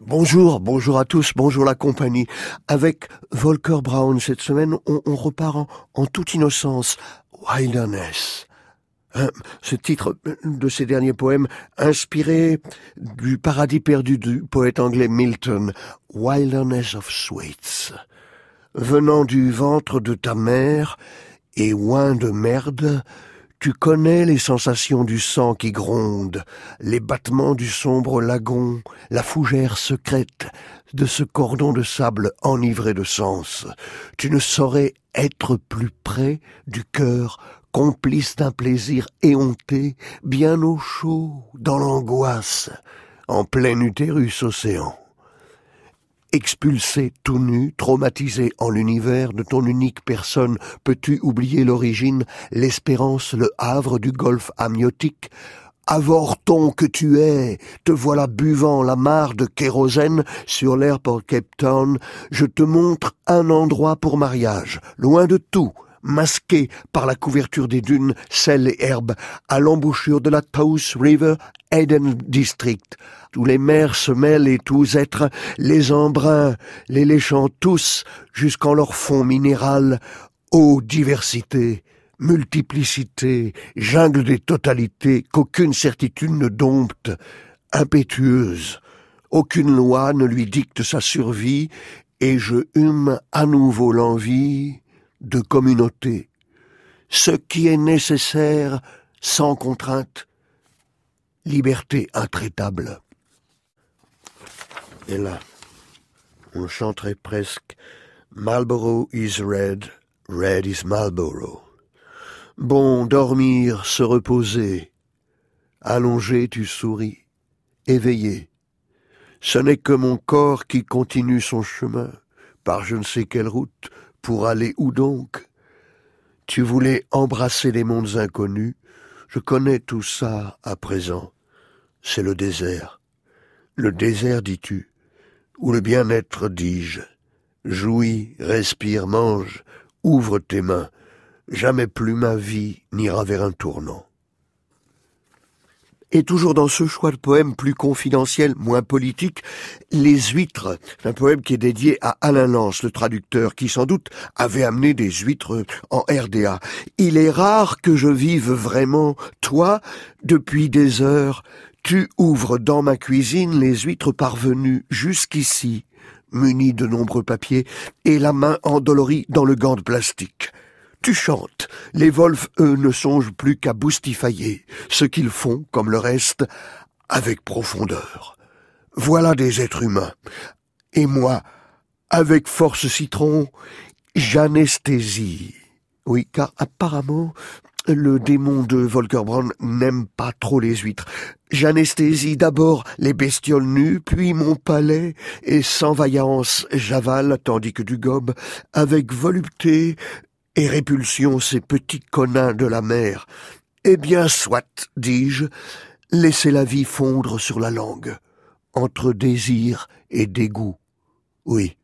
Bonjour, bonjour à tous, bonjour la compagnie. Avec Volker Brown cette semaine, on, repart en, toute innocence. Wilderness. Hein, ce titre de ses derniers poèmes, inspiré du paradis perdu du poète anglais Milton, Wilderness of Sweets. Venant du ventre de ta mère et oin de merde, tu connais les sensations du sang qui gronde, les battements du sombre lagon, la fougère secrète de ce cordon de sable enivré de sens. Tu ne saurais être plus près du cœur complice d'un plaisir éhonté, bien au chaud, dans l'angoisse, en plein utérus océan. Expulsé tout nu, traumatisé en l'univers de ton unique personne, peux-tu oublier l'origine, l'espérance, le havre du golfe amniotique? Avorton que tu es, te voilà buvant la mare de kérosène sur l'airport Cape Town, je te montre un endroit pour mariage, loin de tout, masqué par la couverture des dunes, sel et herbes, à l'embouchure de la Taos River, Eden District, où les mers se mêlent et tous êtres, les embruns, les léchant tous, jusqu'en leur fond minéral, ô diversité, multiplicité, jungle des totalités qu'aucune certitude ne dompte, impétueuse, aucune loi ne lui dicte sa survie, et je hume à nouveau l'envie de communauté, ce qui est nécessaire sans contrainte, liberté intraitable. Et là, on chanterait presque Marlborough is red, red is Marlborough. Bon, dormir, se reposer. Allongé, tu souris, éveillé. Ce n'est que mon corps qui continue son chemin, par je ne sais quelle route, pour aller où donc? Tu voulais embrasser les mondes inconnus. Je connais tout ça à présent. C'est le désert. Le désert, dis-tu, ou le bien-être, dis-je. Jouis, respire, mange, ouvre tes mains. Jamais plus ma vie n'ira vers un tournant. Et toujours dans ce choix de poème plus confidentiel, moins politique, Les huîtres, un poème qui est dédié à Alain Lance, le traducteur, qui sans doute avait amené des huîtres en RDA. Il est rare que je vive vraiment, toi, depuis des heures, tu ouvres dans ma cuisine les huîtres parvenues jusqu'ici, munies de nombreux papiers, et la main endolorie dans le gant de plastique. Tu chantes. Les wolfs, eux, ne songent plus qu'à boustifailler, ce qu'ils font, comme le reste, avec profondeur. Voilà des êtres humains. Et moi, avec force citron, j'anesthésie. Oui, car apparemment, le démon de Volker n'aime pas trop les huîtres. J'anesthésie d'abord les bestioles nues, puis mon palais, et sans vaillance j'avale, tandis que du gobe, avec volupté, et répulsion ces petits conins de la mer. Eh bien, soit, dis-je, laissez la vie fondre sur la langue, entre désir et dégoût. Oui,